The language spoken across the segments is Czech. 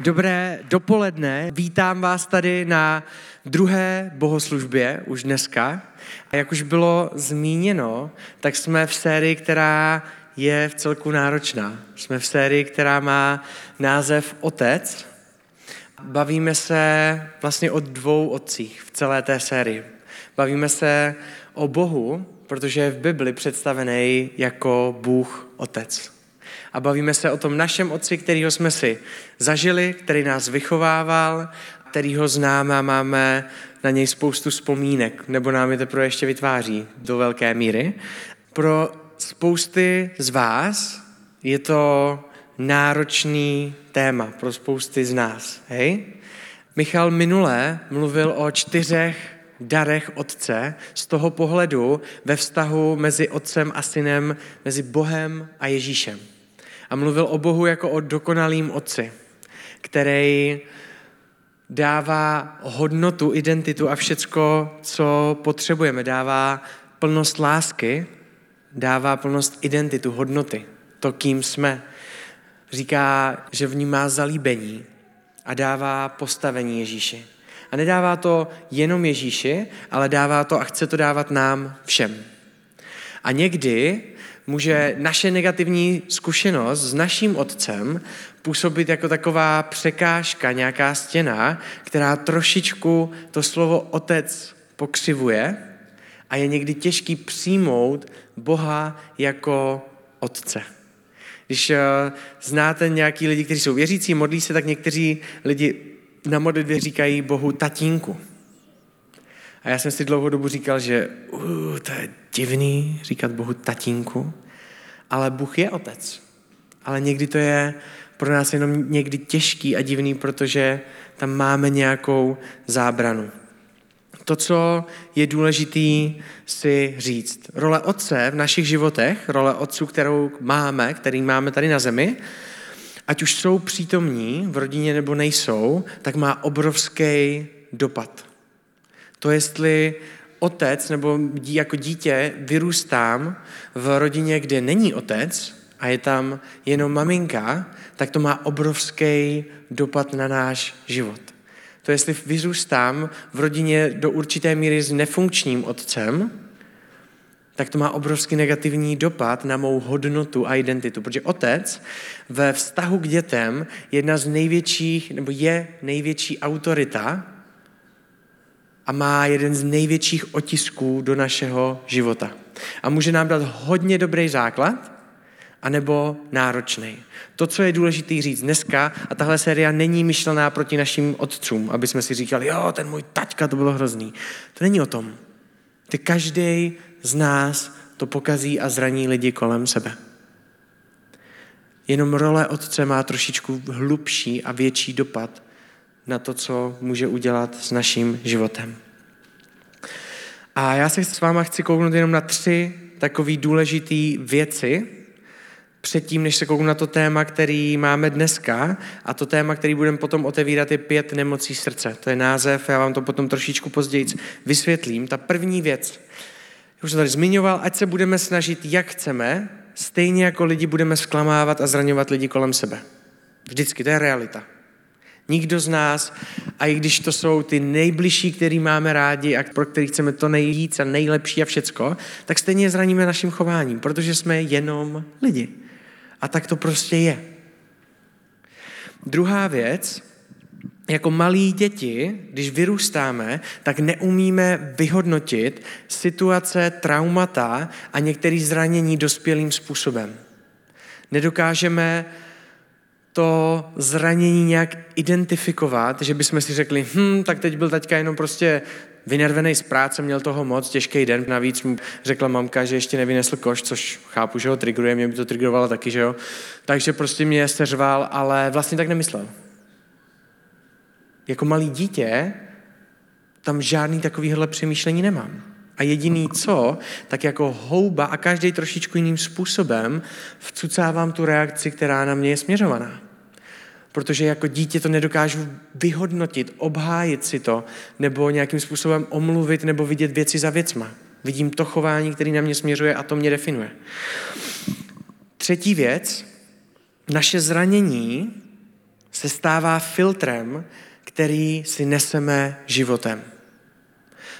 Dobré dopoledne, vítám vás tady na druhé bohoslužbě už dneska. A jak už bylo zmíněno, tak jsme v sérii, která je v celku náročná. Jsme v sérii, která má název Otec. Bavíme se vlastně o dvou otcích v celé té sérii. Bavíme se o Bohu, protože je v Bibli představený jako Bůh Otec a bavíme se o tom našem otci, kterýho jsme si zažili, který nás vychovával, kterýho známe a máme na něj spoustu vzpomínek, nebo nám je teprve ještě vytváří do velké míry. Pro spousty z vás je to náročný téma, pro spousty z nás. Hej? Michal minule mluvil o čtyřech darech Otce z toho pohledu ve vztahu mezi Otcem a Synem, mezi Bohem a Ježíšem a mluvil o Bohu jako o dokonalým otci, který dává hodnotu, identitu a všecko, co potřebujeme. Dává plnost lásky, dává plnost identitu, hodnoty, to, kým jsme. Říká, že v ní má zalíbení a dává postavení Ježíši. A nedává to jenom Ježíši, ale dává to a chce to dávat nám všem. A někdy může naše negativní zkušenost s naším otcem působit jako taková překážka, nějaká stěna, která trošičku to slovo otec pokřivuje a je někdy těžký přijmout Boha jako otce. Když uh, znáte nějaký lidi, kteří jsou věřící, modlí se, tak někteří lidi na modlitbě říkají Bohu tatínku. A já jsem si dlouhou dobu říkal, že uh, to je divný říkat Bohu tatínku, ale Bůh je otec. Ale někdy to je pro nás jenom někdy těžký a divný, protože tam máme nějakou zábranu. To, co je důležitý si říct. Role otce v našich životech, role otců, kterou máme, který máme tady na zemi, ať už jsou přítomní v rodině nebo nejsou, tak má obrovský dopad. To, jestli otec nebo jako dítě vyrůstám v rodině, kde není otec a je tam jenom maminka, tak to má obrovský dopad na náš život. To jestli vyrůstám v rodině do určité míry s nefunkčním otcem, tak to má obrovský negativní dopad na mou hodnotu a identitu. Protože otec ve vztahu k dětem je jedna z největších, nebo je největší autorita a má jeden z největších otisků do našeho života. A může nám dát hodně dobrý základ, anebo náročný. To, co je důležité říct dneska, a tahle séria není myšlená proti našim otcům, aby jsme si říkali, jo, ten můj taťka, to bylo hrozný. To není o tom. Ty každý z nás to pokazí a zraní lidi kolem sebe. Jenom role otce má trošičku hlubší a větší dopad na to, co může udělat s naším životem. A já se s váma chci kouknout jenom na tři takové důležité věci, předtím, než se kouknu na to téma, který máme dneska, a to téma, který budeme potom otevírat, je pět nemocí srdce. To je název, já vám to potom trošičku později vysvětlím. Ta první věc, už jsem tady zmiňoval, ať se budeme snažit, jak chceme, stejně jako lidi budeme zklamávat a zraňovat lidi kolem sebe. Vždycky, to je realita. Nikdo z nás, a i když to jsou ty nejbližší, který máme rádi a pro který chceme to nejvíc a nejlepší a všecko, tak stejně zraníme naším chováním, protože jsme jenom lidi. A tak to prostě je. Druhá věc, jako malí děti, když vyrůstáme, tak neumíme vyhodnotit situace, traumata a některé zranění dospělým způsobem. Nedokážeme to zranění nějak identifikovat, že bychom si řekli, hm, tak teď byl teďka jenom prostě vynervený z práce, měl toho moc, těžký den, navíc mu řekla mamka, že ještě nevynesl koš, což chápu, že ho trigruje, mě by to trigrovalo taky, že jo. Takže prostě mě seřval, ale vlastně tak nemyslel. Jako malý dítě tam žádný takovýhle přemýšlení nemám. A jediný co, tak jako houba a každý trošičku jiným způsobem vcucávám tu reakci, která na mě je směřovaná. Protože jako dítě to nedokážu vyhodnotit, obhájit si to, nebo nějakým způsobem omluvit, nebo vidět věci za věcma. Vidím to chování, který na mě směřuje a to mě definuje. Třetí věc, naše zranění se stává filtrem, který si neseme životem.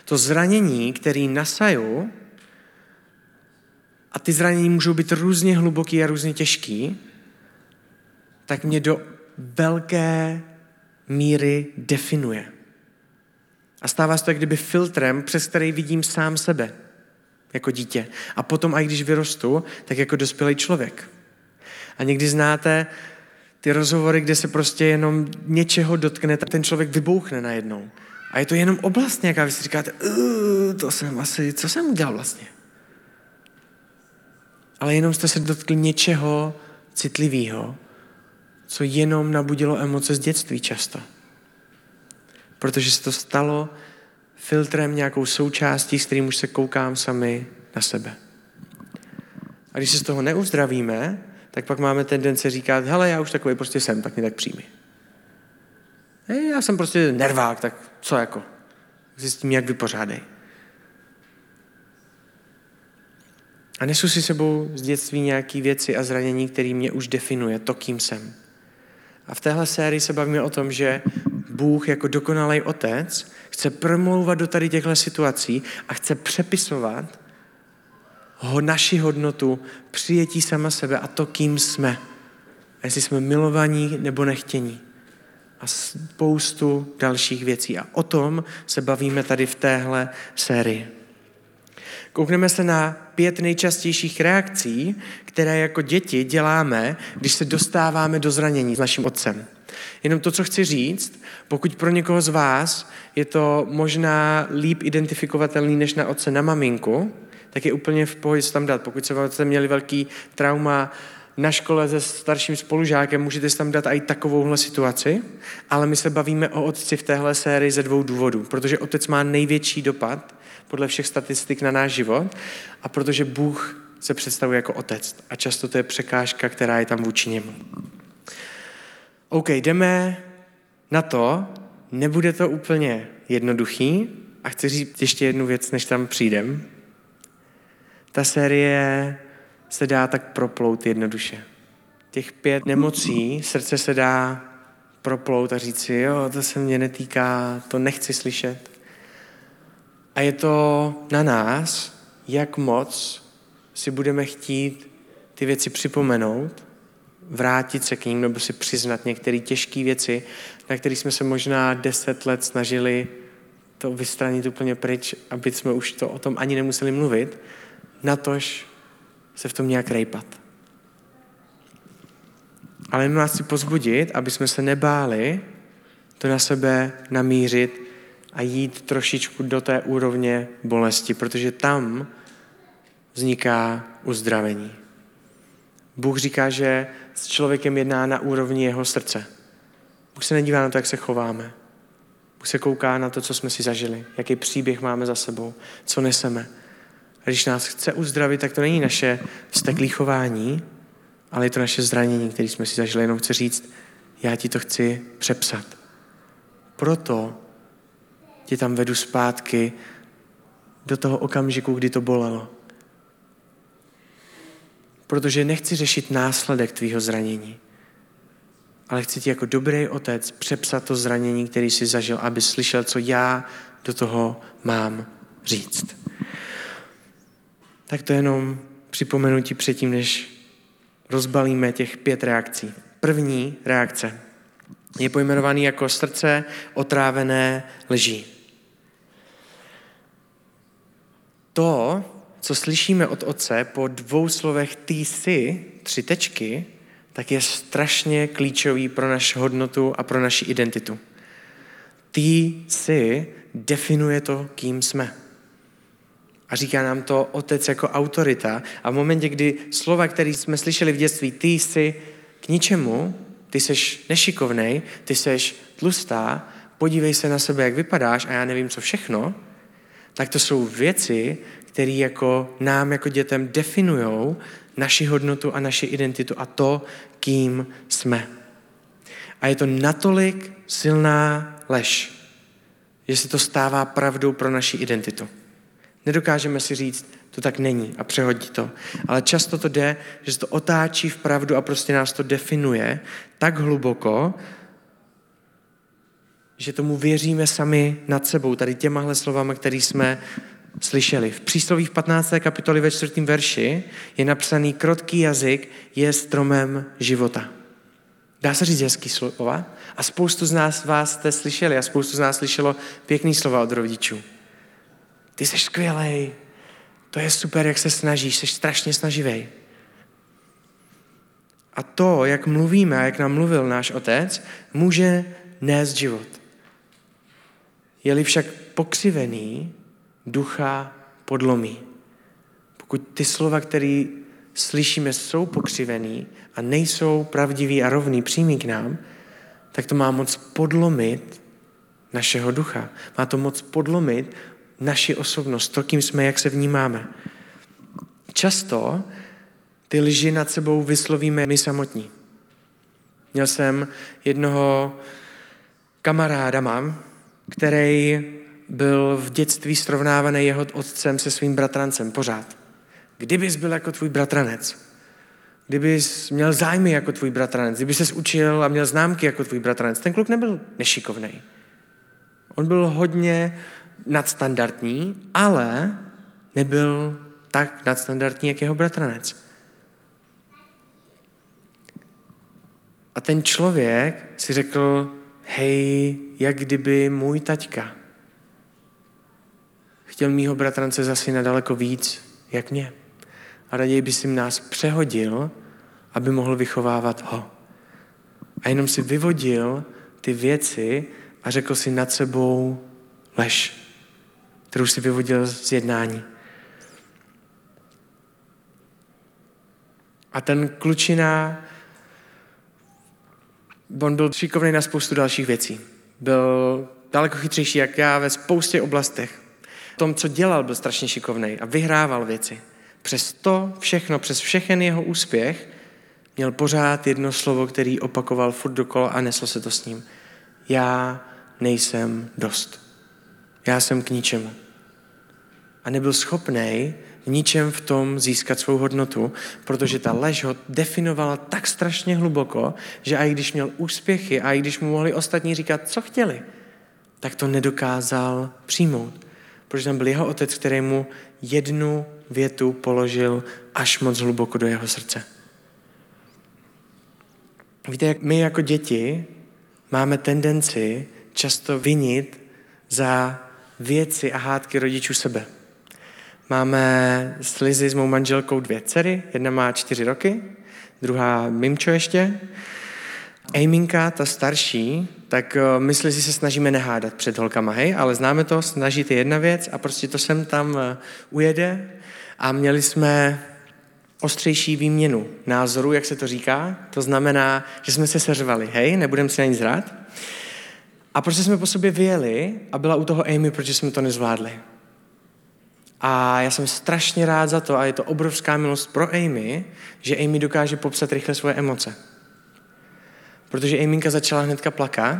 To zranění, který nasaju, a ty zranění můžou být různě hluboký a různě těžký, tak mě do velké míry definuje. A stává se to jak kdyby filtrem, přes který vidím sám sebe jako dítě. A potom, i když vyrostu, tak jako dospělý člověk. A někdy znáte ty rozhovory, kde se prostě jenom něčeho dotkne, tak ten člověk vybouchne najednou. A je to jenom oblast nějaká, vy si říkáte, to jsem asi, co jsem udělal vlastně? Ale jenom jste se dotkli něčeho citlivého, co jenom nabudilo emoce z dětství často. Protože se to stalo filtrem, nějakou součástí, s kterým už se koukám sami na sebe. A když se z toho neuzdravíme, tak pak máme tendenci říkat, hele, já už takový prostě jsem, tak mě tak přijmi. Hej, já jsem prostě nervák, tak co jako? Si s tím jak vypořádej. A nesu si sebou z dětství nějaké věci a zranění, které mě už definuje, to, kým jsem. A v téhle sérii se bavíme o tom, že Bůh jako dokonalý otec chce promlouvat do tady těchto situací a chce přepisovat ho, naši hodnotu, přijetí sama sebe a to, kým jsme. A jestli jsme milovaní nebo nechtění. A spoustu dalších věcí. A o tom se bavíme tady v téhle sérii. Koukneme se na pět nejčastějších reakcí, které jako děti děláme, když se dostáváme do zranění s naším otcem. Jenom to, co chci říct, pokud pro někoho z vás je to možná líp identifikovatelný než na otce na maminku, tak je úplně v pohodě tam dát. Pokud se jste měli velký trauma na škole se starším spolužákem, můžete si tam dát i takovouhle situaci, ale my se bavíme o otci v téhle sérii ze dvou důvodů. Protože otec má největší dopad podle všech statistik na náš život a protože Bůh se představuje jako otec a často to je překážka, která je tam vůči němu. OK, jdeme na to, nebude to úplně jednoduchý a chci říct ještě jednu věc, než tam přijdem. Ta série se dá tak proplout jednoduše. Těch pět nemocí srdce se dá proplout a říct si, jo, to se mě netýká, to nechci slyšet. A je to na nás, jak moc si budeme chtít ty věci připomenout, vrátit se k ním nebo si přiznat některé těžké věci, na které jsme se možná deset let snažili to vystranit úplně pryč, aby jsme už to o tom ani nemuseli mluvit, natož se v tom nějak rejpat. Ale my vás chci pozbudit, aby jsme se nebáli to na sebe namířit a jít trošičku do té úrovně bolesti, protože tam vzniká uzdravení. Bůh říká, že s člověkem jedná na úrovni jeho srdce. Bůh se nedívá na to, jak se chováme. Bůh se kouká na to, co jsme si zažili, jaký příběh máme za sebou, co neseme. A když nás chce uzdravit, tak to není naše vzteklý chování, ale je to naše zranění, které jsme si zažili. Jenom chci říct, já ti to chci přepsat. Proto tě tam vedu zpátky do toho okamžiku, kdy to bolelo. Protože nechci řešit následek tvýho zranění, ale chci ti jako dobrý otec přepsat to zranění, který jsi zažil, aby slyšel, co já do toho mám říct. Tak to jenom připomenu ti předtím, než rozbalíme těch pět reakcí. První reakce je pojmenovaný jako srdce otrávené lží. To, co slyšíme od otce po dvou slovech ty jsi, tři tečky, tak je strašně klíčový pro naši hodnotu a pro naši identitu. Ty jsi definuje to, kým jsme. A říká nám to otec jako autorita. A v momentě, kdy slova, které jsme slyšeli v dětství, ty jsi k ničemu, ty jsi nešikovnej, ty jsi tlustá, podívej se na sebe, jak vypadáš a já nevím, co všechno, tak to jsou věci, které jako nám jako dětem definují naši hodnotu a naši identitu a to, kým jsme. A je to natolik silná lež, že se to stává pravdou pro naši identitu. Nedokážeme si říct, to tak není a přehodí to. Ale často to jde, že se to otáčí v pravdu a prostě nás to definuje tak hluboko, že tomu věříme sami nad sebou, tady těmahle slovama, které jsme slyšeli. V přísloví v 15. kapitoli ve 4. verši je napsaný krotký jazyk je stromem života. Dá se říct hezký slova? A spoustu z nás vás jste slyšeli a spoustu z nás slyšelo pěkný slova od rodičů. Ty jsi skvělej, to je super, jak se snažíš, jsi strašně snaživý. A to, jak mluvíme a jak nám mluvil náš otec, může nést život. Je-li však pokřivený, ducha podlomí. Pokud ty slova, které slyšíme, jsou pokřivený a nejsou pravdivý a rovný, přímý k nám, tak to má moc podlomit našeho ducha. Má to moc podlomit naši osobnost, to, kým jsme, jak se vnímáme. Často ty lži nad sebou vyslovíme my samotní. Měl jsem jednoho kamaráda mám, který byl v dětství srovnávaný jeho otcem se svým bratrancem pořád. Kdybys byl jako tvůj bratranec, kdybys měl zájmy jako tvůj bratranec, kdyby ses učil a měl známky jako tvůj bratranec, ten kluk nebyl nešikovný. On byl hodně nadstandardní, ale nebyl tak nadstandardní, jak jeho bratranec. A ten člověk si řekl, hej, jak kdyby můj taťka chtěl mýho bratrance zase na daleko víc, jak mě. A raději by si nás přehodil, aby mohl vychovávat ho. A jenom si vyvodil ty věci a řekl si nad sebou lež, kterou si vyvodil z jednání. A ten klučina, on byl šikovný na spoustu dalších věcí. Byl daleko chytřejší jak já ve spoustě oblastech. V tom, co dělal, byl strašně šikovný a vyhrával věci. Přes to všechno, přes všechen jeho úspěch, měl pořád jedno slovo, který opakoval furt dokola a nesl se to s ním. Já nejsem dost. Já jsem k ničemu. A nebyl schopný ničem v tom získat svou hodnotu, protože ta lež ho definovala tak strašně hluboko, že i když měl úspěchy a i když mu mohli ostatní říkat, co chtěli, tak to nedokázal přijmout. Protože tam byl jeho otec, který mu jednu větu položil až moc hluboko do jeho srdce. Víte, jak my jako děti máme tendenci často vinit za věci a hádky rodičů sebe. Máme s Lizy s mou manželkou dvě dcery, jedna má čtyři roky, druhá mimčo ještě. Ejminka, ta starší, tak eh, my s Lizy se snažíme nehádat před holkama, hej, ale známe to, snažit je jedna věc a prostě to sem tam eh, ujede a měli jsme ostřejší výměnu názoru, jak se to říká. To znamená, že jsme se seřvali, hej, nebudeme si ani zrát. A prostě jsme po sobě vyjeli a byla u toho Amy, protože jsme to nezvládli. A já jsem strašně rád za to a je to obrovská milost pro Amy, že Amy dokáže popsat rychle svoje emoce. Protože Amyka začala hnedka plakat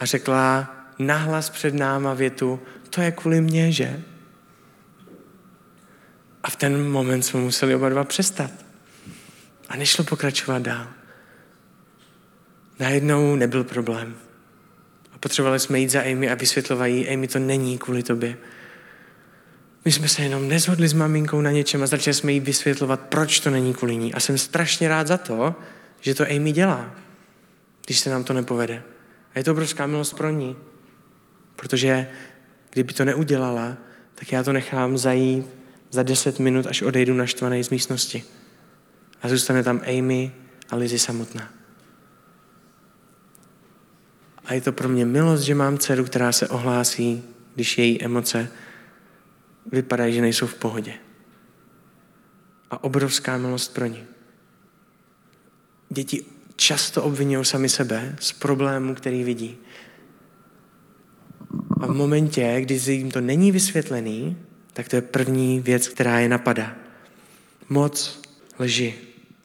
a řekla nahlas před náma větu, to je kvůli mně, že? A v ten moment jsme museli oba dva přestat. A nešlo pokračovat dál. Najednou nebyl problém. A potřebovali jsme jít za Amy a vysvětlovat jí, Amy, to není kvůli tobě. My jsme se jenom nezhodli s maminkou na něčem a začali jsme jí vysvětlovat, proč to není kvůli ní. A jsem strašně rád za to, že to Amy dělá, když se nám to nepovede. A je to obrovská milost pro ní. Protože kdyby to neudělala, tak já to nechám zajít za deset minut, až odejdu naštvaný z místnosti. A zůstane tam Amy a Lizzie samotná. A je to pro mě milost, že mám dceru, která se ohlásí, když její emoce vypadají, že nejsou v pohodě. A obrovská milost pro ní. Děti často obvinují sami sebe z problému, který vidí. A v momentě, kdy jim to není vysvětlený, tak to je první věc, která je napadá. Moc lži.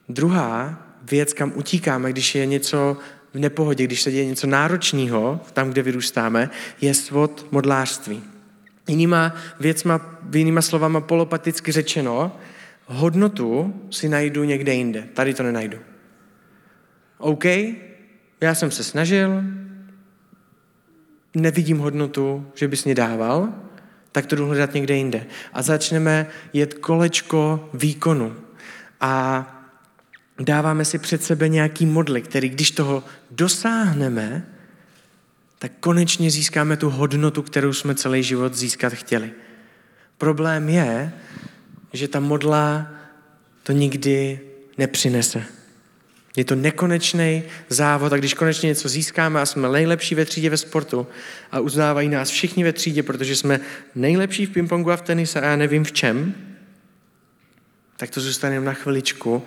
Druhá věc, kam utíkáme, když je něco v nepohodě, když se děje něco náročného, tam, kde vyrůstáme, je svod modlářství. Jinýma věcma, jinýma slovama polopaticky řečeno, hodnotu si najdu někde jinde. Tady to nenajdu. OK, já jsem se snažil, nevidím hodnotu, že bys mě dával, tak to jdu hledat někde jinde. A začneme jet kolečko výkonu. A dáváme si před sebe nějaký modly, který když toho dosáhneme, tak konečně získáme tu hodnotu, kterou jsme celý život získat chtěli. Problém je, že ta modla to nikdy nepřinese. Je to nekonečný závod a když konečně něco získáme a jsme nejlepší ve třídě ve sportu a uznávají nás všichni ve třídě, protože jsme nejlepší v pingpongu a v tenise a já nevím v čem, tak to zůstane na chviličku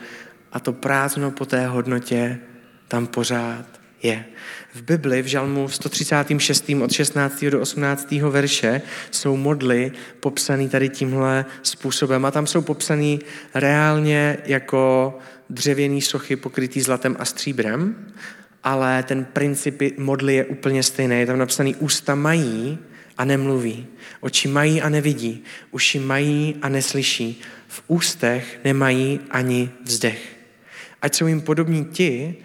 a to prázdno po té hodnotě tam pořád je. V Bibli, v Žalmu 136. od 16. do 18. verše jsou modly popsané tady tímhle způsobem a tam jsou popsané reálně jako dřevěný sochy pokrytý zlatem a stříbrem, ale ten princip modly je úplně stejný. Je tam napsaný ústa mají a nemluví, oči mají a nevidí, uši mají a neslyší, v ústech nemají ani vzdech. Ať jsou jim podobní ti,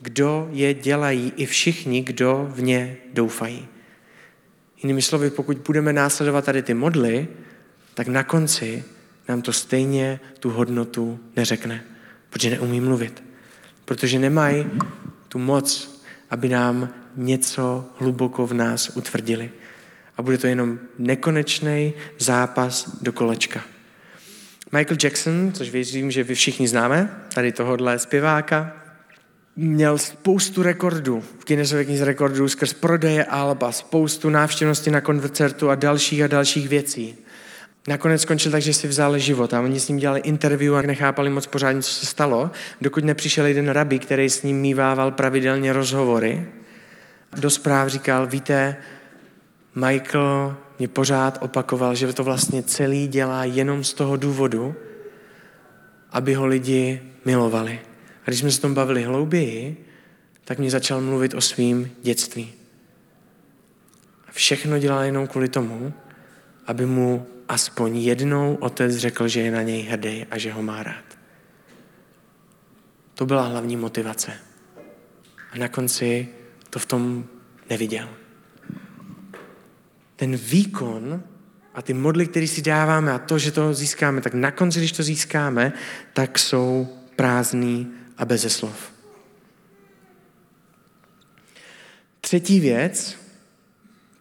kdo je dělají, i všichni, kdo v ně doufají. Jinými slovy, pokud budeme následovat tady ty modly, tak na konci nám to stejně tu hodnotu neřekne, protože neumí mluvit. Protože nemají tu moc, aby nám něco hluboko v nás utvrdili. A bude to jenom nekonečný zápas do kolečka. Michael Jackson, což věřím, že vy všichni známe, tady tohohle zpěváka, měl spoustu rekordů v Guinnessově knize rekordů skrz prodeje alba, spoustu návštěvnosti na koncertu a dalších a dalších věcí. Nakonec skončil tak, že si vzal život a oni s ním dělali interview a nechápali moc pořádně, co se stalo, dokud nepřišel jeden rabí, který s ním mývával pravidelně rozhovory. Do zpráv říkal, víte, Michael mě pořád opakoval, že to vlastně celý dělá jenom z toho důvodu, aby ho lidi milovali. A když jsme se tom bavili hlouběji, tak mě začal mluvit o svým dětství. A všechno dělal jenom kvůli tomu, aby mu aspoň jednou otec řekl, že je na něj hrdý a že ho má rád. To byla hlavní motivace. A na konci to v tom neviděl. Ten výkon a ty modly, které si dáváme a to, že to získáme, tak na konci, když to získáme, tak jsou prázdný a beze slov. Třetí věc,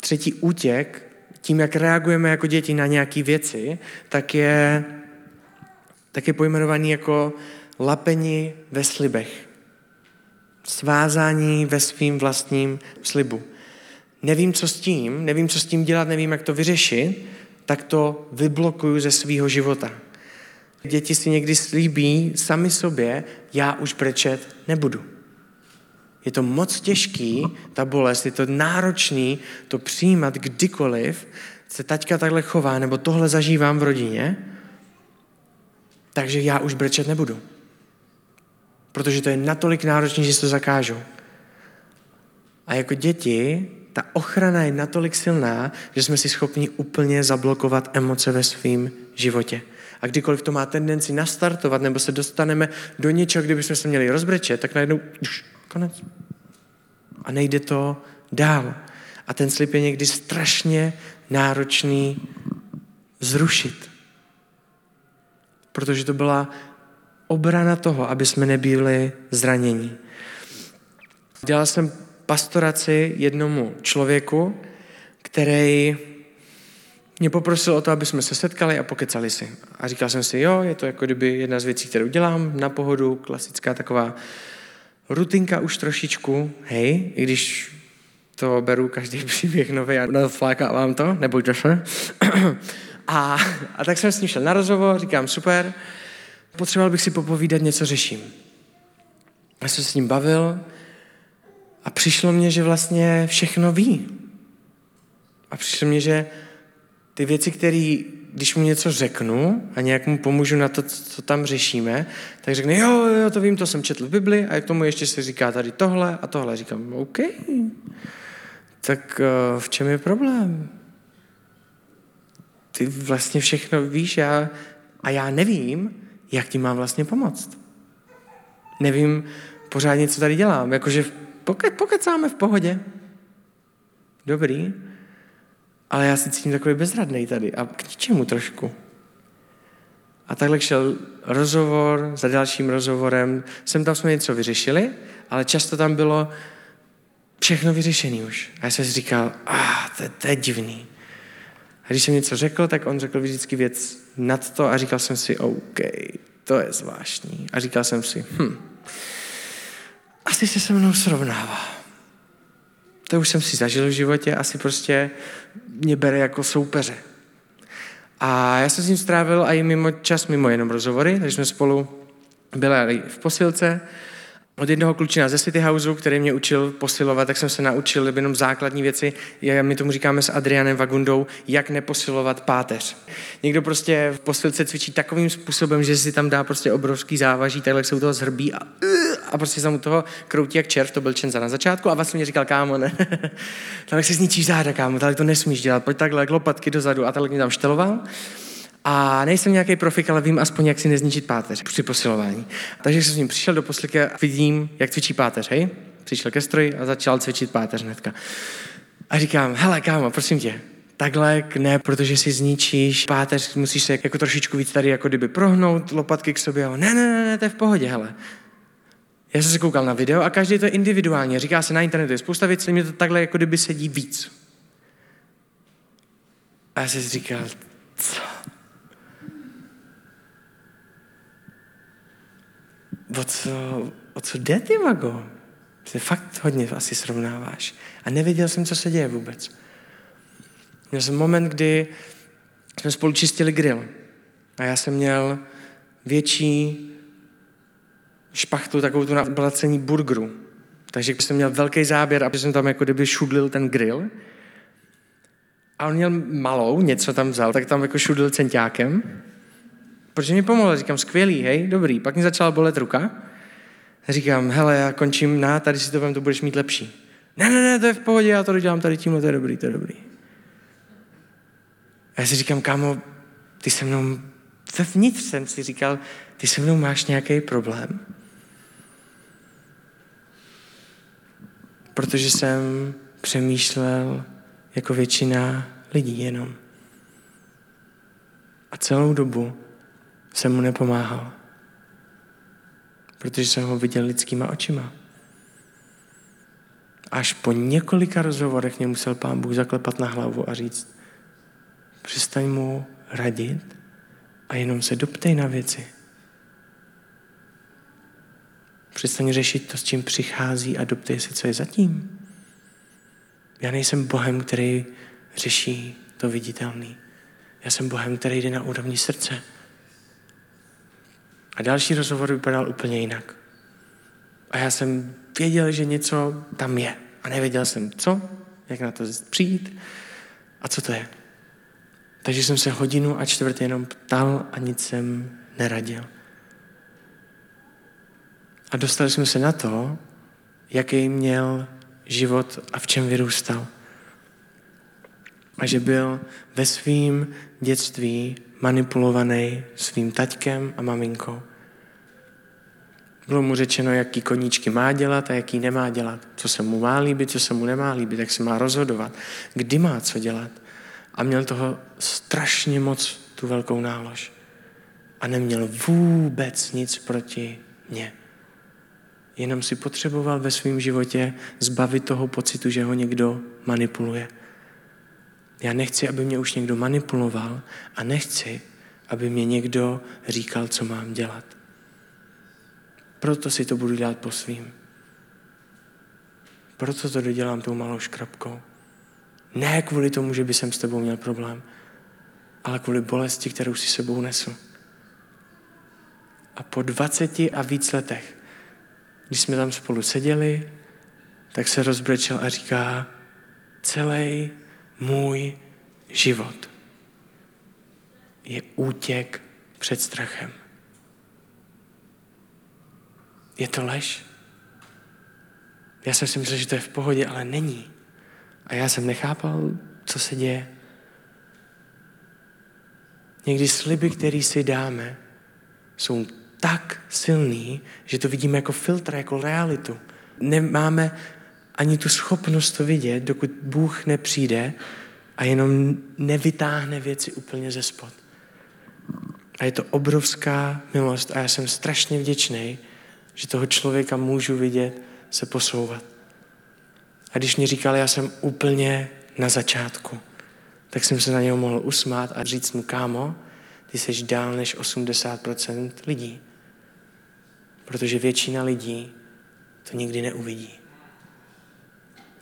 třetí útěk, tím, jak reagujeme jako děti na nějaké věci, tak je, tak je pojmenovaný jako lapení ve slibech. Svázání ve svým vlastním slibu. Nevím, co s tím, nevím, co s tím dělat, nevím, jak to vyřešit, tak to vyblokuju ze svého života. Děti si někdy slíbí sami sobě, já už brečet nebudu. Je to moc těžký, ta bolest, je to náročný to přijímat kdykoliv se taťka takhle chová, nebo tohle zažívám v rodině, takže já už brečet nebudu. Protože to je natolik náročné, že se to zakážu. A jako děti ta ochrana je natolik silná, že jsme si schopni úplně zablokovat emoce ve svém životě. A kdykoliv to má tendenci nastartovat, nebo se dostaneme do něčeho, kde bychom se měli rozbrečet, tak najednou už, konec. A nejde to dál. A ten slib je někdy strašně náročný zrušit. Protože to byla obrana toho, aby jsme nebyli zranění. Dělal jsem pastoraci jednomu člověku, který mě poprosil o to, aby jsme se setkali a pokecali si. A říkal jsem si, jo, je to jako kdyby jedna z věcí, kterou dělám na pohodu, klasická taková rutinka už trošičku, hej, i když to beru každý příběh nový a vám to, nebojte se. a, a tak jsem s ním šel na rozhovor, říkám, super, potřeboval bych si popovídat, něco řeším. Já jsem se s ním bavil a přišlo mně, že vlastně všechno ví. A přišlo mně, že ty věci, které, když mu něco řeknu a nějak mu pomůžu na to, co tam řešíme, tak řekne, jo, jo, to vím, to jsem četl v Bibli a k tomu ještě se říká tady tohle a tohle. Říkám, OK, tak uh, v čem je problém? Ty vlastně všechno víš já, a já nevím, jak ti mám vlastně pomoct. Nevím pořádně, co tady dělám. Jakože pokud v pohodě. dobrý, ale já si cítím takový bezradný tady a k čemu trošku. A takhle šel rozhovor za dalším rozhovorem. Sem tam jsme něco vyřešili, ale často tam bylo všechno vyřešené už. A já jsem si říkal, ah, to, to je divný. A když jsem něco řekl, tak on řekl vždycky věc nad to a říkal jsem si, OK, to je zvláštní. A říkal jsem si, hm, asi se se mnou srovnává. To už jsem si zažil v životě, asi prostě mě bere jako soupeře. A já jsem s ním strávil i mimo čas, mimo jenom rozhovory, takže jsme spolu byli v posilce od jednoho klučina ze City Houseu, který mě učil posilovat, tak jsem se naučil jenom základní věci, my tomu říkáme s Adrianem Vagundou, jak neposilovat páteř. Někdo prostě v posilce cvičí takovým způsobem, že si tam dá prostě obrovský závaží, takhle se u toho zhrbí a, a prostě se mu toho kroutí jak červ, to byl Čenza na začátku a vlastně mě říkal, kámo, ne, tak si zničíš záda, kámo, tak to nesmíš dělat, pojď takhle, lopatky dozadu a takhle mě tam šteloval. A nejsem nějaký profik, ale vím aspoň, jak si nezničit páteř při posilování. Takže jsem s ním přišel do posleky a vidím, jak cvičí páteř, hej? Přišel ke stroji a začal cvičit páteř hnedka. A říkám, hele kámo, prosím tě, takhle ne, protože si zničíš páteř, musíš se jako trošičku víc tady jako kdyby prohnout lopatky k sobě. Ne, ne, ne, ne, to je v pohodě, hele. Já jsem se koukal na video a každý to je individuálně. Říká se na internetu, je spousta věcí, mě to takhle jako kdyby sedí víc. A já jsem si říkal, co? O co, o co jde, ty mago? Ty fakt hodně asi srovnáváš. A nevěděl jsem, co se děje vůbec. Měl jsem moment, kdy jsme spolu čistili grill. A já jsem měl větší špachtu, takovou tu na blacení burgeru. Takže jsem měl velký záběr, aby jsem tam jako kdyby šudlil ten grill. A on měl malou, něco tam vzal, tak tam jako šudlil centiákem. Protože mi pomohl, říkám, skvělý, hej, dobrý. Pak mi začala bolet ruka. Říkám, hele, já končím na, tady si to vem, to budeš mít lepší. Ne, ne, ne, to je v pohodě, já to dodělám tady tímhle, to je dobrý, to je dobrý. A já si říkám, kámo, ty se mnou, vevnitř jsem si říkal, ty se mnou máš nějaký problém? Protože jsem přemýšlel jako většina lidí jenom. A celou dobu jsem mu nepomáhal. Protože jsem ho viděl lidskýma očima. Až po několika rozhovorech mě musel pán Bůh zaklepat na hlavu a říct, přestaň mu radit a jenom se doptej na věci. Přestaň řešit to, s čím přichází a doptej se, co je zatím. Já nejsem Bohem, který řeší to viditelný. Já jsem Bohem, který jde na úrovni srdce. A další rozhovor vypadal úplně jinak. A já jsem věděl, že něco tam je. A nevěděl jsem, co, jak na to přijít a co to je. Takže jsem se hodinu a čtvrt jenom ptal a nic jsem neradil. A dostali jsme se na to, jaký měl život a v čem vyrůstal. A že byl ve svým dětství manipulovaný svým taťkem a maminkou. Bylo mu řečeno, jaký koníčky má dělat a jaký nemá dělat. Co se mu má líbit, co se mu nemá líbit, jak se má rozhodovat, kdy má co dělat. A měl toho strašně moc tu velkou nálož. A neměl vůbec nic proti mně. Jenom si potřeboval ve svém životě zbavit toho pocitu, že ho někdo manipuluje. Já nechci, aby mě už někdo manipuloval a nechci, aby mě někdo říkal, co mám dělat. Proto si to budu dělat po svým. Proto to dodělám tou malou škrabkou. Ne kvůli tomu, že by jsem s tebou měl problém, ale kvůli bolesti, kterou si sebou nesu. A po 20 a víc letech, když jsme tam spolu seděli, tak se rozbrečel a říká, celý můj život je útěk před strachem. Je to lež? Já jsem si myslel, že to je v pohodě, ale není. A já jsem nechápal, co se děje. Někdy sliby, které si dáme, jsou tak silný, že to vidíme jako filtr, jako realitu. Nemáme ani tu schopnost to vidět, dokud Bůh nepřijde a jenom nevytáhne věci úplně ze spod. A je to obrovská milost a já jsem strašně vděčný, že toho člověka můžu vidět se posouvat. A když mi říkal, já jsem úplně na začátku, tak jsem se na něho mohl usmát a říct mu, kámo, ty jsi dál než 80% lidí. Protože většina lidí to nikdy neuvidí.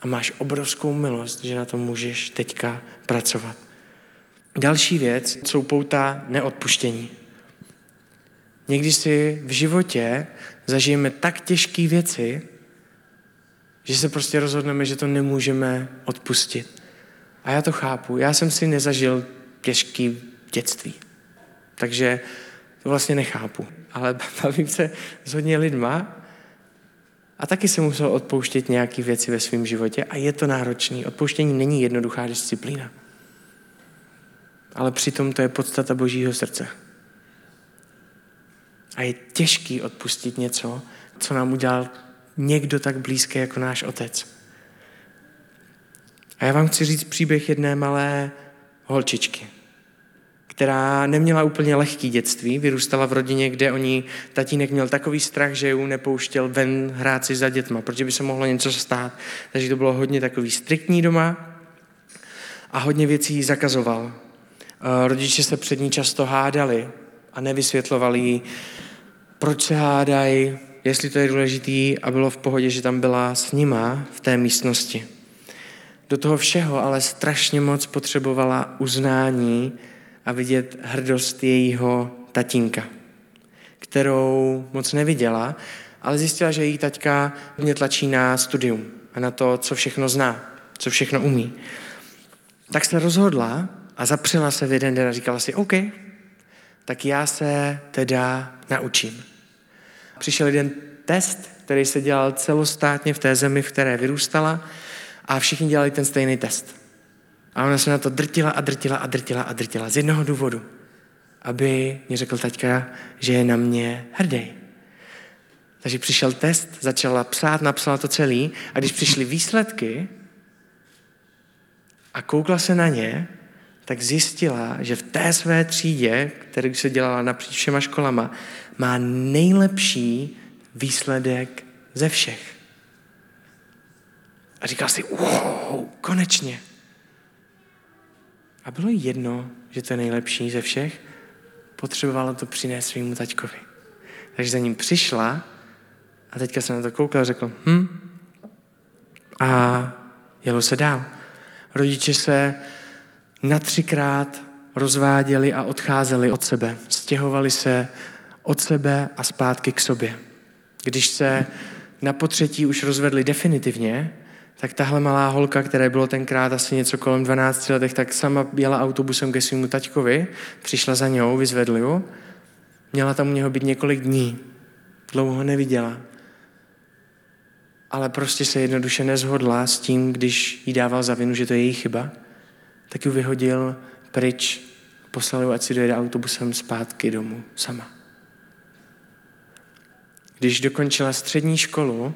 A máš obrovskou milost, že na tom můžeš teďka pracovat. Další věc jsou pouta neodpuštění. Někdy si v životě zažijeme tak těžké věci, že se prostě rozhodneme, že to nemůžeme odpustit. A já to chápu. Já jsem si nezažil těžký dětství. Takže to vlastně nechápu. Ale bavím se s hodně lidma a taky se musel odpouštět nějaké věci ve svém životě a je to náročný. Odpouštění není jednoduchá disciplína. Ale přitom to je podstata božího srdce. A je těžký odpustit něco, co nám udělal někdo tak blízký jako náš otec. A já vám chci říct příběh jedné malé holčičky, která neměla úplně lehký dětství, vyrůstala v rodině, kde oni, tatínek měl takový strach, že ji nepouštěl ven hrát si za dětma, protože by se mohlo něco stát. Takže to bylo hodně takový striktní doma a hodně věcí zakazoval. Rodiče se před ní často hádali a nevysvětlovali jí, proč se hádají, jestli to je důležitý a bylo v pohodě, že tam byla s nima v té místnosti. Do toho všeho ale strašně moc potřebovala uznání a vidět hrdost jejího tatínka, kterou moc neviděla, ale zjistila, že její taťka mě tlačí na studium a na to, co všechno zná, co všechno umí. Tak se rozhodla a zapřela se v jeden den a říkala si, OK, tak já se teda naučím. Přišel jeden test, který se dělal celostátně v té zemi, v které vyrůstala a všichni dělali ten stejný test. A ona se na to drtila a drtila a drtila a drtila z jednoho důvodu. Aby mě řekl taťka, že je na mě hrdý. Takže přišel test, začala psát, napsala to celý a když přišly výsledky a koukla se na ně, tak zjistila, že v té své třídě, kterou se dělala napříč všema školama, má nejlepší výsledek ze všech. A říkal si, wow, konečně. A bylo jedno, že to je nejlepší ze všech, potřebovala to přinést svýmu taťkovi. Takže za ním přišla a teďka se na to koukal a řekl, hm, a jelo se dál. Rodiče se na třikrát rozváděli a odcházeli od sebe. Stěhovali se od sebe a zpátky k sobě. Když se na potřetí už rozvedli definitivně, tak tahle malá holka, které bylo tenkrát asi něco kolem 12 letech, tak sama jela autobusem ke svému taťkovi, přišla za něj, vyzvedli ju, měla tam u něho být několik dní, dlouho ho neviděla. Ale prostě se jednoduše nezhodla s tím, když jí dával za vinu, že to je její chyba, tak ji vyhodil pryč, poslal ji, ať si dojede autobusem zpátky domů sama. Když dokončila střední školu,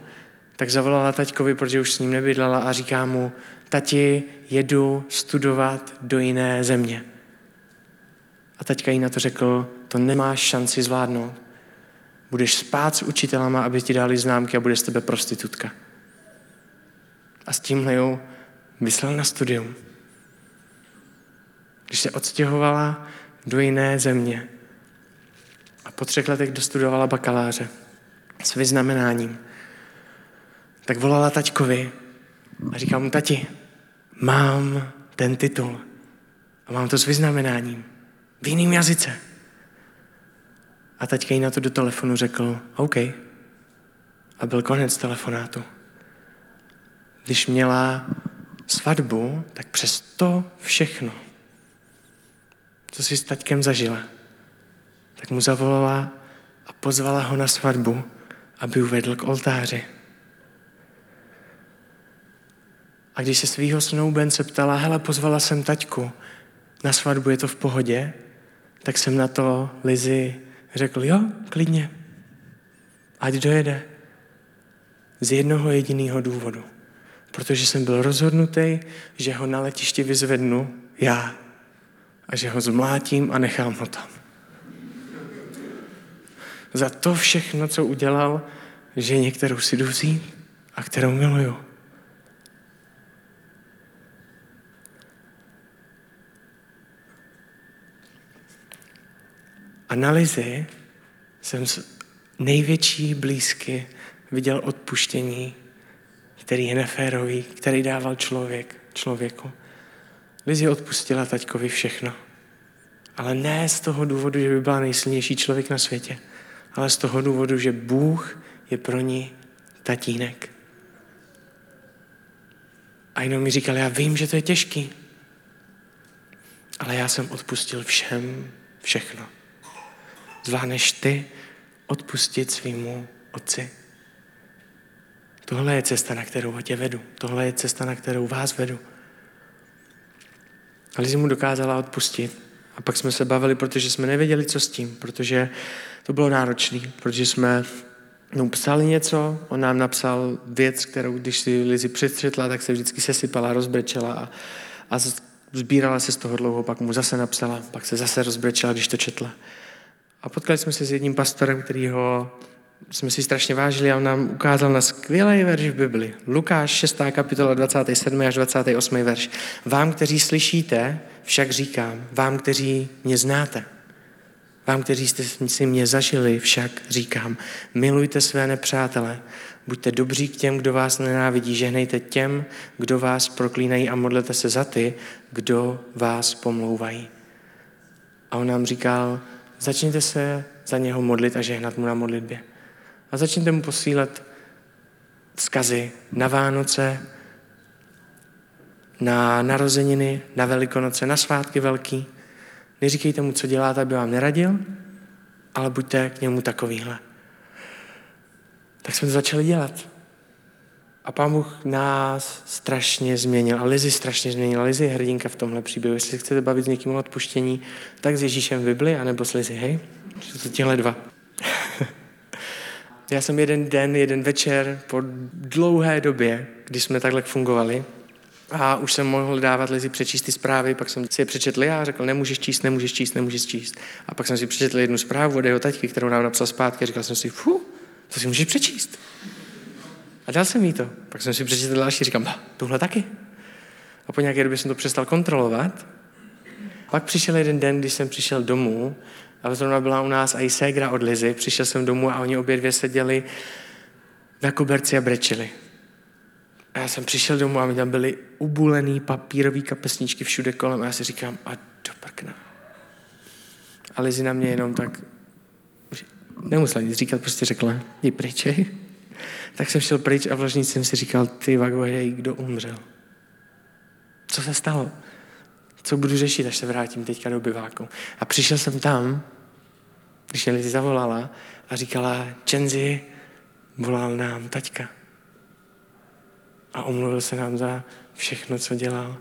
tak zavolala taťkovi, protože už s ním nebydlela a říká mu, tati, jedu studovat do jiné země. A taťka jí na to řekl, to nemáš šanci zvládnout. Budeš spát s učitelama, aby ti dali známky a bude z tebe prostitutka. A s tímhle ju vyslal na studium. Když se odstěhovala do jiné země a po třech letech dostudovala bakaláře s vyznamenáním, tak volala taťkovi a říká mu, tati, mám ten titul a mám to s vyznamenáním v jiném jazyce. A taťka jí na to do telefonu řekl, OK. A byl konec telefonátu. Když měla svatbu, tak přes to všechno, co si s taťkem zažila, tak mu zavolala a pozvala ho na svatbu, aby uvedl k oltáři. A když se svýho snoubence ptala, hele, pozvala jsem taťku, na svatbu je to v pohodě, tak jsem na to Lizy řekl, jo, klidně, ať dojede. Z jednoho jediného důvodu. protože jsem byl rozhodnutý, že ho na letišti vyzvednu já a že ho zmlátím a nechám ho tam. Za to všechno, co udělal, že některou si jdu a kterou miluju. A na Lizi jsem největší blízky viděl odpuštění, který je neférový, který dával člověk člověku. Lizi odpustila taťkovi všechno. Ale ne z toho důvodu, že by byla nejsilnější člověk na světě, ale z toho důvodu, že Bůh je pro ní tatínek. A jenom mi říkal, já vím, že to je těžký, ale já jsem odpustil všem všechno. Zvládneš ty odpustit svýmu otci. Tohle je cesta, na kterou tě vedu. Tohle je cesta, na kterou vás vedu. A Lizi mu dokázala odpustit. A pak jsme se bavili, protože jsme nevěděli, co s tím, protože to bylo náročné, protože jsme mu psali něco, on nám napsal věc, kterou když si Lizi přečetla, tak se vždycky sesypala, rozbrečela a, a sbírala se z toho dlouho, pak mu zase napsala, pak se zase rozbrečela, když to četla. A potkali jsme se s jedním pastorem, který ho jsme si strašně vážili a on nám ukázal na skvělý verš v Bibli. Lukáš 6. kapitola 27. až 28. verš. Vám, kteří slyšíte, však říkám, vám, kteří mě znáte, vám, kteří jste si mě zažili, však říkám, milujte své nepřátele, buďte dobří k těm, kdo vás nenávidí, žehnejte těm, kdo vás proklínají a modlete se za ty, kdo vás pomlouvají. A on nám říkal, začněte se za něho modlit a žehnat mu na modlitbě. A začněte mu posílat vzkazy na Vánoce, na narozeniny, na Velikonoce, na svátky velký. Neříkejte mu, co děláte, aby vám neradil, ale buďte k němu takovýhle. Tak jsme to začali dělat. A pán Bůh nás strašně změnil. A Lizy strašně změnila. Lizy je hrdinka v tomhle příběhu. Jestli se chcete bavit s někým o odpuštění, tak s Ježíšem v Bibli, anebo s Lizy, hej? Těhle dva. Já jsem jeden den, jeden večer po dlouhé době, kdy jsme takhle fungovali, a už jsem mohl dávat Lizi přečíst ty zprávy, pak jsem si je přečetl já a řekl, nemůžeš číst, nemůžeš číst, nemůžeš číst. A pak jsem si přečetl jednu zprávu od jeho taťky, kterou nám napsal zpátky a říkal jsem si, fu, to si můžeš přečíst. A dal jsem jí to. Pak jsem si přečetl další, říkám, tohle taky. A po nějaké době jsem to přestal kontrolovat. Pak přišel jeden den, když jsem přišel domů a zrovna byla u nás i ségra od Lizy. Přišel jsem domů a oni obě dvě seděli na koberci a brečeli. A já jsem přišel domů a mi tam byly ubulený papírový kapesničky všude kolem a já si říkám, a do prkna. A Lizy na mě jenom tak, nemusela nic říkat, prostě řekla, jdi pryč, Tak jsem šel pryč a vložně jsem si říkal, ty vagohej, kdo umřel? Co se stalo? Co budu řešit, až se vrátím teďka do biváku? A přišel jsem tam, když mě Lizy zavolala a říkala, Čenzi, volal nám taťka a omluvil se nám za všechno, co dělal,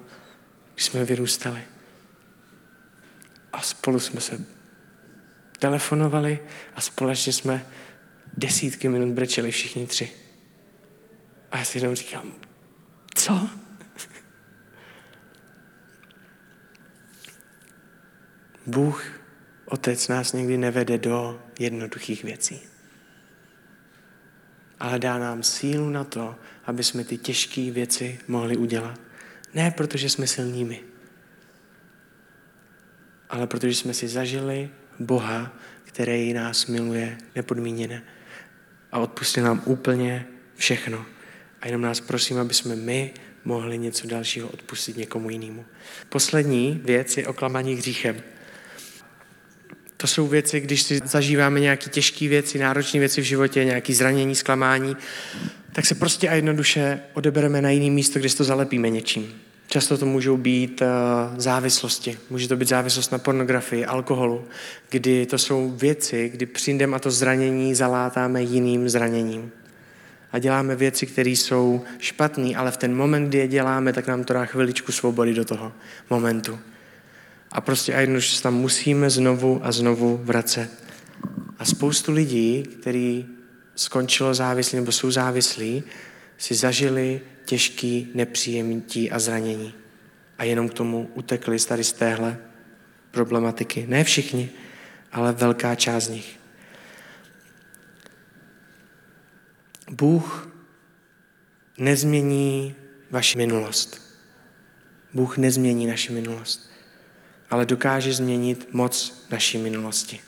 když jsme vyrůstali. A spolu jsme se telefonovali a společně jsme desítky minut brečeli všichni tři. A já si jenom říkám, co? Bůh, Otec, nás někdy nevede do jednoduchých věcí ale dá nám sílu na to, aby jsme ty těžké věci mohli udělat. Ne protože jsme silními, ale protože jsme si zažili Boha, který nás miluje nepodmíněně a odpustil nám úplně všechno. A jenom nás prosím, aby jsme my mohli něco dalšího odpustit někomu jinému. Poslední věc je oklamaní hříchem. To jsou věci, když si zažíváme nějaké těžké věci, náročné věci v životě, nějaké zranění, zklamání, tak se prostě a jednoduše odebereme na jiné místo, kde si to zalepíme něčím. Často to můžou být uh, závislosti. Může to být závislost na pornografii, alkoholu, kdy to jsou věci, kdy přijdeme a to zranění zalátáme jiným zraněním. A děláme věci, které jsou špatné, ale v ten moment, kdy je děláme, tak nám to dá chviličku svobody do toho momentu. A prostě a jednoduše se tam musíme znovu a znovu vracet. A spoustu lidí, kteří skončilo závislí nebo jsou závislí, si zažili těžký nepříjemnití a zranění. A jenom k tomu utekli tady z téhle problematiky. Ne všichni, ale velká část z nich. Bůh nezmění vaši minulost. Bůh nezmění naši minulost, ale dokáže změnit moc naší minulosti.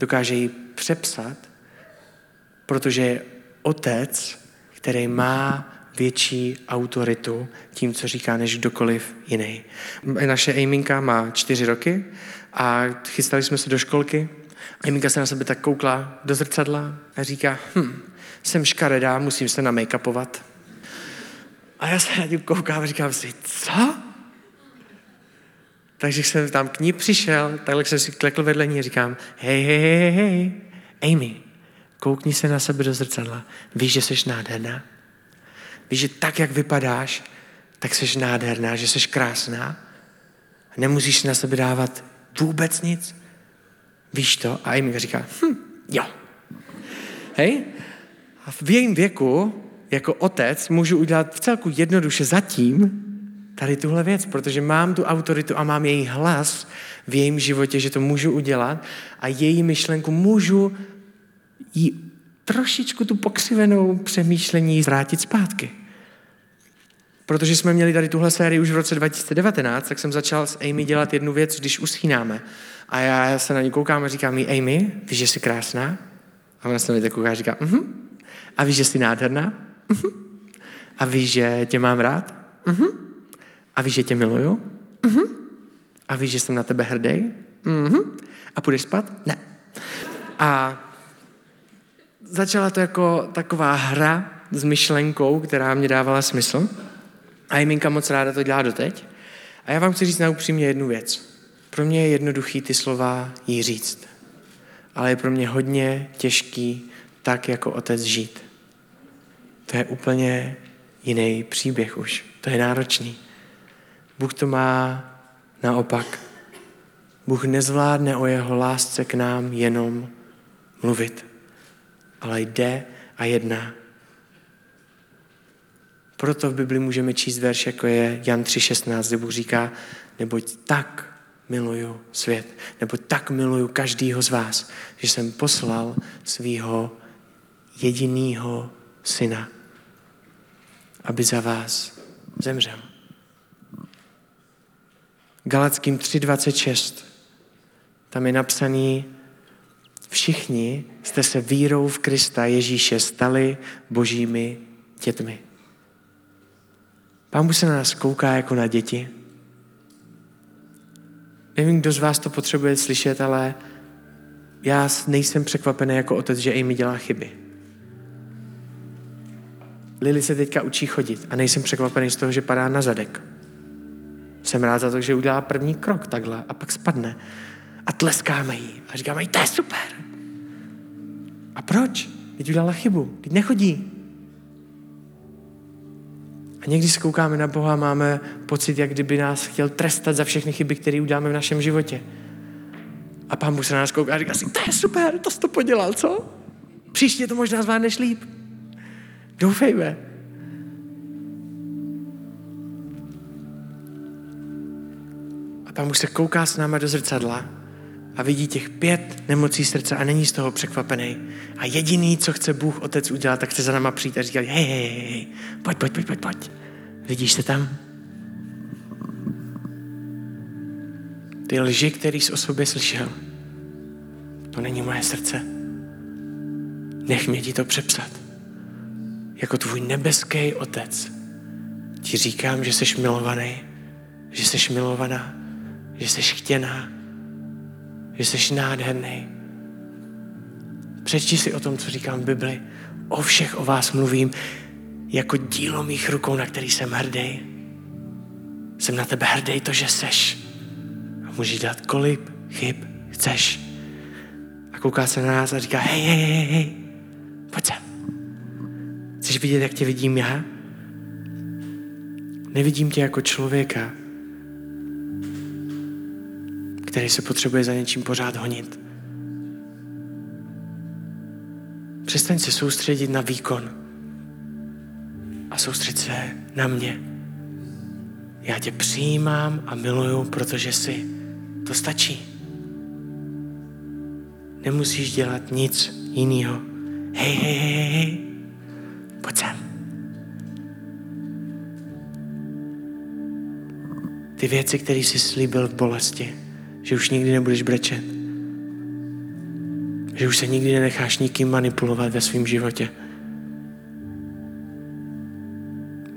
Dokáže ji přepsat, protože je otec, který má větší autoritu tím, co říká, než kdokoliv jiný. Naše Ejminka má čtyři roky a chystali jsme se do školky. Ejminka se na sebe tak koukla do zrcadla a říká, hm, jsem škaredá, musím se make-upovat. A já se na tím koukám a říkám si, co? Takže jsem tam k ní přišel, takhle jsem si klekl vedle ní a říkám, hej, hej, hej, hej, Amy, koukni se na sebe do zrcadla. Víš, že jsi nádherná? Víš, že tak, jak vypadáš, tak jsi nádherná, že jsi krásná? Nemusíš na sebe dávat vůbec nic? Víš to? A Amy říká, hm, jo. Hej? A v jejím věku, jako otec, můžu udělat v celku jednoduše zatím tady tuhle věc, protože mám tu autoritu a mám její hlas v jejím životě, že to můžu udělat a její myšlenku můžu jí trošičku tu pokřivenou přemýšlení vrátit zpátky. Protože jsme měli tady tuhle sérii už v roce 2019, tak jsem začal s Amy dělat jednu věc, když uschýnáme. A já se na ní koukám a říkám mi, Amy, víš, že jsi krásná? A ona se na mě tak kouká a říká, mhm. A víš, že jsi nádherná? Mhm. A víš, že tě mám rád? Mhm. A víš, že tě miluju? Mhm. A víš, že jsem na tebe hrdý? Mhm. A půjdeš spát? Ne. A začala to jako taková hra s myšlenkou, která mě dávala smysl. A Jiminka moc ráda to dělá doteď. A já vám chci říct na upřímně jednu věc. Pro mě je jednoduchý ty slova jí říct. Ale je pro mě hodně těžký tak jako otec žít. To je úplně jiný příběh už. To je náročný. Bůh to má naopak. Bůh nezvládne o jeho lásce k nám jenom mluvit, ale jde a jedná. Proto v Bibli můžeme číst verš, jako je Jan 3.16, kde Bůh říká, neboť tak miluju svět, nebo tak miluju každýho z vás, že jsem poslal svého jedinýho syna, aby za vás zemřel. Galackým 3.26. Tam je napsaný, všichni jste se vírou v Krista Ježíše stali božími dětmi. Pán Bůh se na nás kouká jako na děti. Nevím, kdo z vás to potřebuje slyšet, ale já nejsem překvapený jako otec, že Amy dělá chyby. Lily se teďka učí chodit a nejsem překvapený z toho, že padá na zadek. Jsem rád za to, že udělá první krok takhle a pak spadne. A tleskáme jí a říkáme jí, to je super. A proč? Teď udělala chybu, teď nechodí. A někdy se koukáme na Boha máme pocit, jak kdyby nás chtěl trestat za všechny chyby, které uděláme v našem životě. A pán Bůh se na nás kouká a říká si, to je super, to jsi to podělal, co? Příště to možná zvládneš líp. Doufejme. A pán Bůh se kouká s náma do zrcadla a vidí těch pět nemocí srdce a není z toho překvapený. A jediný, co chce Bůh Otec udělat, tak chce za náma přijít a říkat, hej, hej, hej, pojď, pojď, pojď, pojď, pojď. Vidíš se tam? Ty lži, který jsi o sobě slyšel, to není moje srdce. Nech mě ti to přepsat. Jako tvůj nebeský otec ti říkám, že jsi milovaný, že jsi milovaná, že jsi chtěná, že jsi nádherný. Přečti si o tom, co říkám v Bibli. O všech o vás mluvím jako dílo mých rukou, na který jsem hrdý. Jsem na tebe hrdý to, že seš. A můžeš dělat kolik chyb chceš. A kouká se na nás a říká, hej, hej, hej, hej, pojď sem. Chceš vidět, jak tě vidím já? Nevidím tě jako člověka, který se potřebuje za něčím pořád honit. Přestaň se soustředit na výkon. a soustřed se na mě. Já tě přijímám a miluju, protože jsi. To stačí. Nemusíš dělat nic jiného. Hej, hej, hej, hej, pojď sem. Ty věci, které jsi slíbil v bolesti, že už nikdy nebudeš brečet, že už se nikdy nenecháš nikým manipulovat ve svém životě.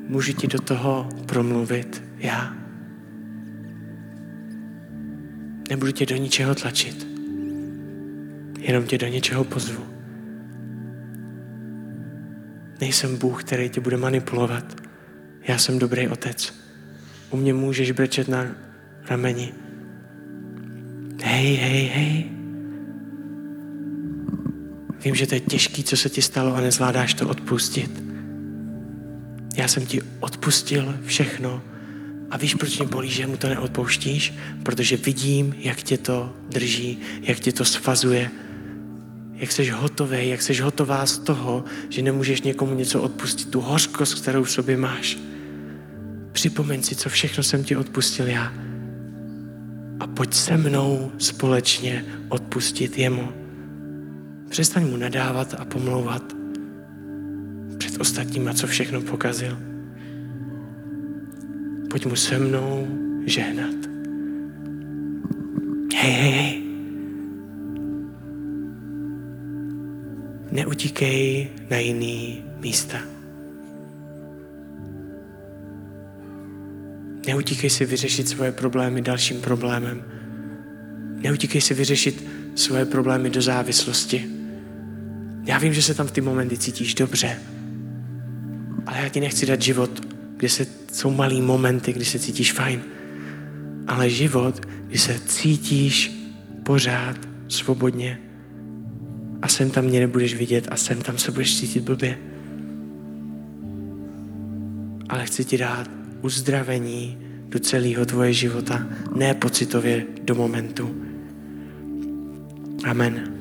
Můžu ti do toho promluvit já. Nebudu tě do ničeho tlačit. Jenom tě do něčeho pozvu. Nejsem Bůh, který tě bude manipulovat. Já jsem dobrý otec. U mě můžeš brečet na rameni. Hej, hej, hej. Vím, že to je těžký, co se ti stalo a nezvládáš to odpustit. Já jsem ti odpustil všechno a víš, proč mě bolí, že mu to neodpouštíš? Protože vidím, jak tě to drží, jak tě to svazuje, jak jsi hotový, jak jsi hotová z toho, že nemůžeš někomu něco odpustit, tu hořkost, kterou v sobě máš. Připomeň si, co všechno jsem ti odpustil já. A pojď se mnou společně odpustit jemu. Přestaň mu nadávat a pomlouvat před ostatníma, co všechno pokazil. Pojď mu se mnou žehnat. Hej, hej, hej. Neutíkej na jiný místa. Neutíkej si vyřešit svoje problémy dalším problémem. Neutíkej si vyřešit svoje problémy do závislosti. Já vím, že se tam v ty momenty cítíš dobře, ale já ti nechci dát život, kde se, jsou malý momenty, kdy se cítíš fajn, ale život, kdy se cítíš pořád svobodně a sem tam mě nebudeš vidět a sem tam se budeš cítit blbě. Ale chci ti dát uzdravení do celého tvoje života, ne pocitově do momentu. Amen.